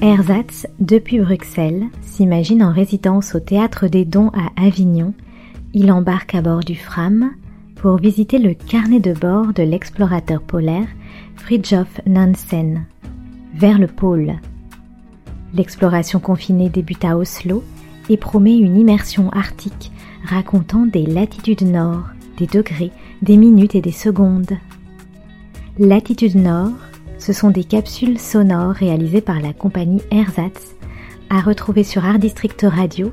Ersatz, depuis Bruxelles, s'imagine en résidence au Théâtre des Dons à Avignon. Il embarque à bord du Fram pour visiter le carnet de bord de l'explorateur polaire Fridtjof Nansen, vers le pôle. L'exploration confinée débute à Oslo et promet une immersion arctique racontant des latitudes nord, des degrés, des minutes et des secondes. Latitude nord, ce sont des capsules sonores réalisées par la compagnie Ersatz, à retrouver sur Art District Radio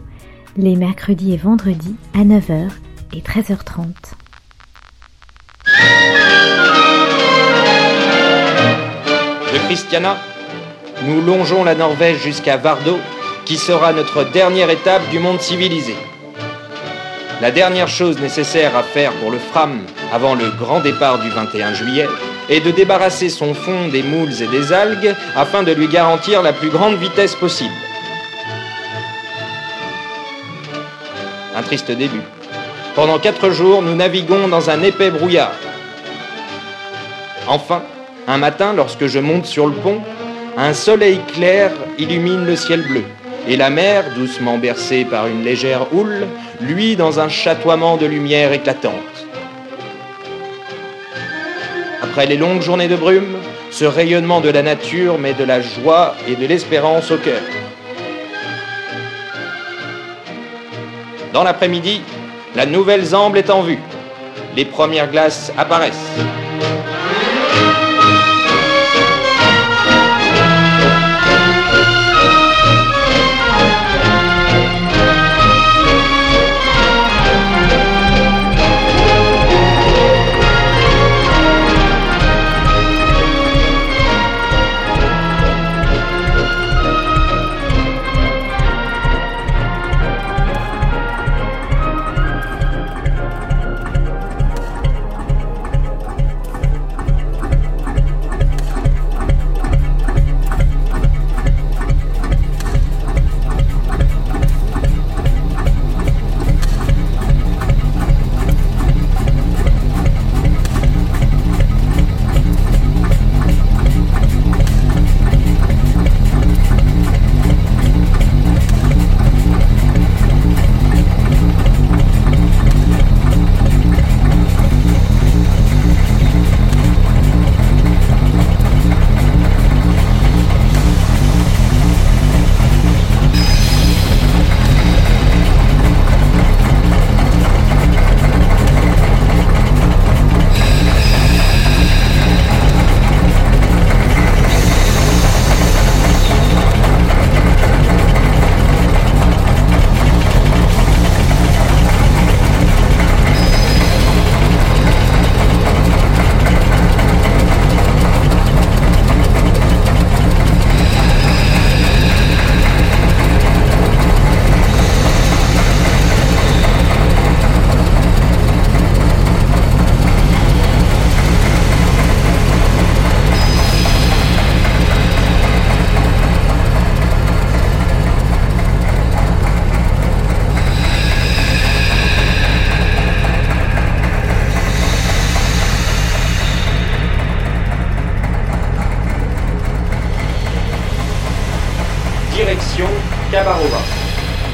les mercredis et vendredis à 9h et 13h30. De Christiana, nous longeons la Norvège jusqu'à Vardo, qui sera notre dernière étape du monde civilisé. La dernière chose nécessaire à faire pour le Fram avant le grand départ du 21 juillet est de débarrasser son fond des moules et des algues afin de lui garantir la plus grande vitesse possible. Un triste début. Pendant quatre jours, nous naviguons dans un épais brouillard. Enfin, un matin, lorsque je monte sur le pont, un soleil clair illumine le ciel bleu, et la mer, doucement bercée par une légère houle, luit dans un chatoiement de lumière éclatante. Après les longues journées de brume, ce rayonnement de la nature met de la joie et de l'espérance au cœur. Dans l'après-midi, la nouvelle Zamble est en vue. Les premières glaces apparaissent.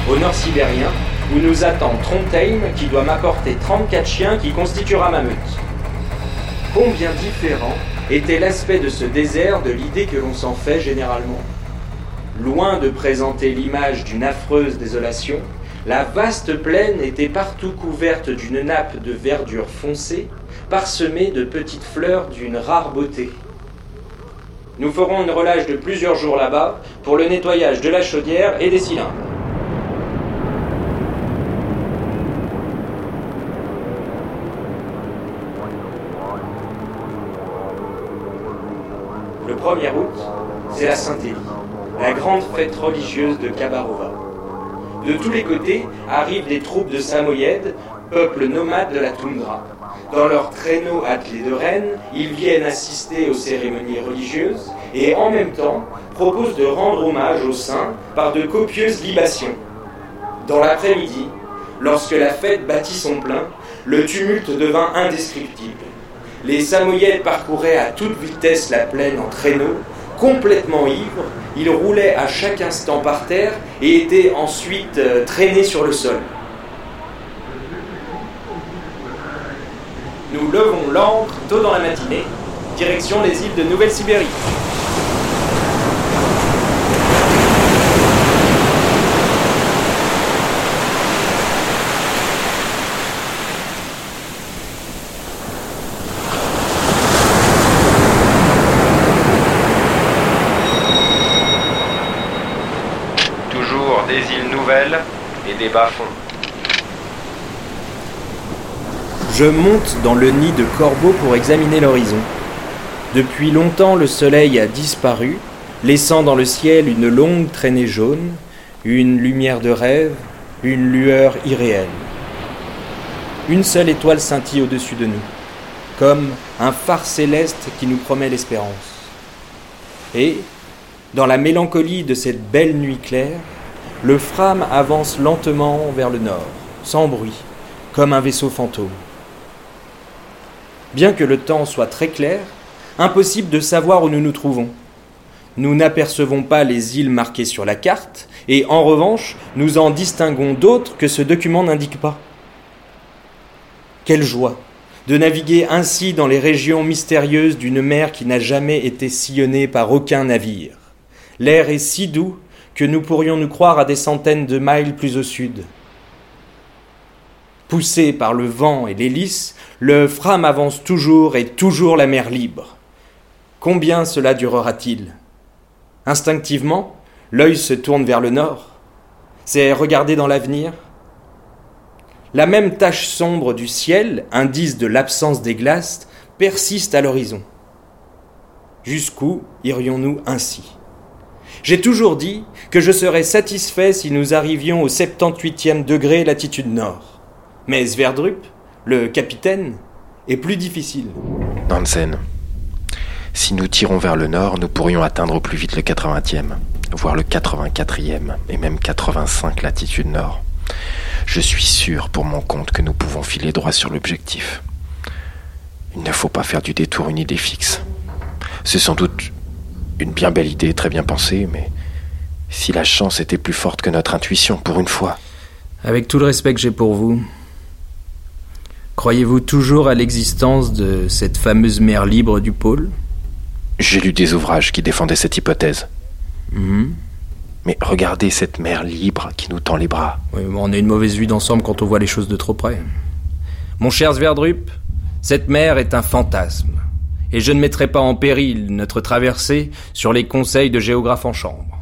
Au nord sibérien, où nous attend Trondheim qui doit m'apporter 34 chiens qui constituera ma meute. Combien différent était l'aspect de ce désert de l'idée que l'on s'en fait généralement. Loin de présenter l'image d'une affreuse désolation, la vaste plaine était partout couverte d'une nappe de verdure foncée, parsemée de petites fleurs d'une rare beauté. Nous ferons une relâche de plusieurs jours là-bas pour le nettoyage de la chaudière et des cylindres. Le 1er août, c'est la Saint-Élie, la grande fête religieuse de Kabarova. De tous les côtés arrivent des troupes de Samoyèdes, peuple nomade de la toundra. Dans leurs traîneaux attelés de rennes, ils viennent assister aux cérémonies religieuses et en même temps proposent de rendre hommage aux saints par de copieuses libations. Dans l'après-midi, lorsque la fête battit son plein, le tumulte devint indescriptible. Les Samoyèdes parcouraient à toute vitesse la plaine en traîneau, Complètement ivre, il roulait à chaque instant par terre et était ensuite euh, traîné sur le sol. Nous levons l'ancre tôt dans la matinée, direction les îles de Nouvelle-Sibérie. Toujours des îles nouvelles et des bas-fonds. Je monte dans le nid de corbeau pour examiner l'horizon. Depuis longtemps, le soleil a disparu, laissant dans le ciel une longue traînée jaune, une lumière de rêve, une lueur irréelle. Une seule étoile scintille au-dessus de nous, comme un phare céleste qui nous promet l'espérance. Et, dans la mélancolie de cette belle nuit claire, le Fram avance lentement vers le nord, sans bruit, comme un vaisseau fantôme. Bien que le temps soit très clair, impossible de savoir où nous nous trouvons. Nous n'apercevons pas les îles marquées sur la carte, et en revanche, nous en distinguons d'autres que ce document n'indique pas. Quelle joie de naviguer ainsi dans les régions mystérieuses d'une mer qui n'a jamais été sillonnée par aucun navire. L'air est si doux que nous pourrions nous croire à des centaines de miles plus au sud. Poussé par le vent et l'hélice, le Fram avance toujours et toujours la mer libre. Combien cela durera-t-il? Instinctivement, l'œil se tourne vers le nord. C'est regarder dans l'avenir. La même tache sombre du ciel, indice de l'absence des glaces, persiste à l'horizon. Jusqu'où irions-nous ainsi? J'ai toujours dit que je serais satisfait si nous arrivions au 78e degré latitude nord. Mais Sverdrup, le capitaine, est plus difficile. Nansen. Si nous tirons vers le nord, nous pourrions atteindre au plus vite le 80e, voire le 84e, et même 85 latitude nord. Je suis sûr pour mon compte que nous pouvons filer droit sur l'objectif. Il ne faut pas faire du détour une idée fixe. C'est sans doute une bien belle idée, très bien pensée, mais si la chance était plus forte que notre intuition, pour une fois. Avec tout le respect que j'ai pour vous, Croyez-vous toujours à l'existence de cette fameuse mer libre du pôle? J'ai lu des ouvrages qui défendaient cette hypothèse. Mhm. Mais regardez cette mer libre qui nous tend les bras. Oui, on a une mauvaise vue d'ensemble quand on voit les choses de trop près. Mon cher Sverdrup, cette mer est un fantasme. Et je ne mettrai pas en péril notre traversée sur les conseils de géographes en chambre.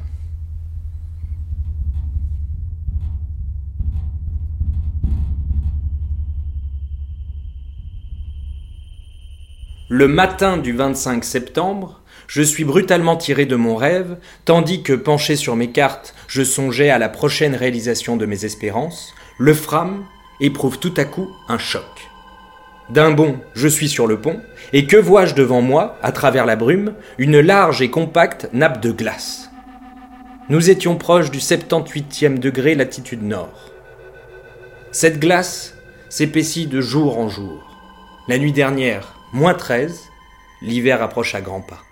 Le matin du 25 septembre, je suis brutalement tiré de mon rêve, tandis que, penché sur mes cartes, je songeais à la prochaine réalisation de mes espérances, le Fram éprouve tout à coup un choc. D'un bond, je suis sur le pont, et que vois-je devant moi, à travers la brume, une large et compacte nappe de glace? Nous étions proches du 78e degré latitude nord. Cette glace s'épaissit de jour en jour. La nuit dernière, moins 13, l'hiver approche à grands pas.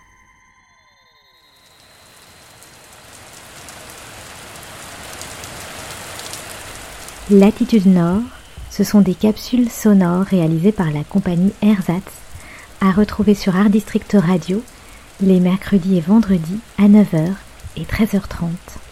Latitude Nord, ce sont des capsules sonores réalisées par la compagnie Ersatz, à retrouver sur Art District Radio les mercredis et vendredis à 9h et 13h30.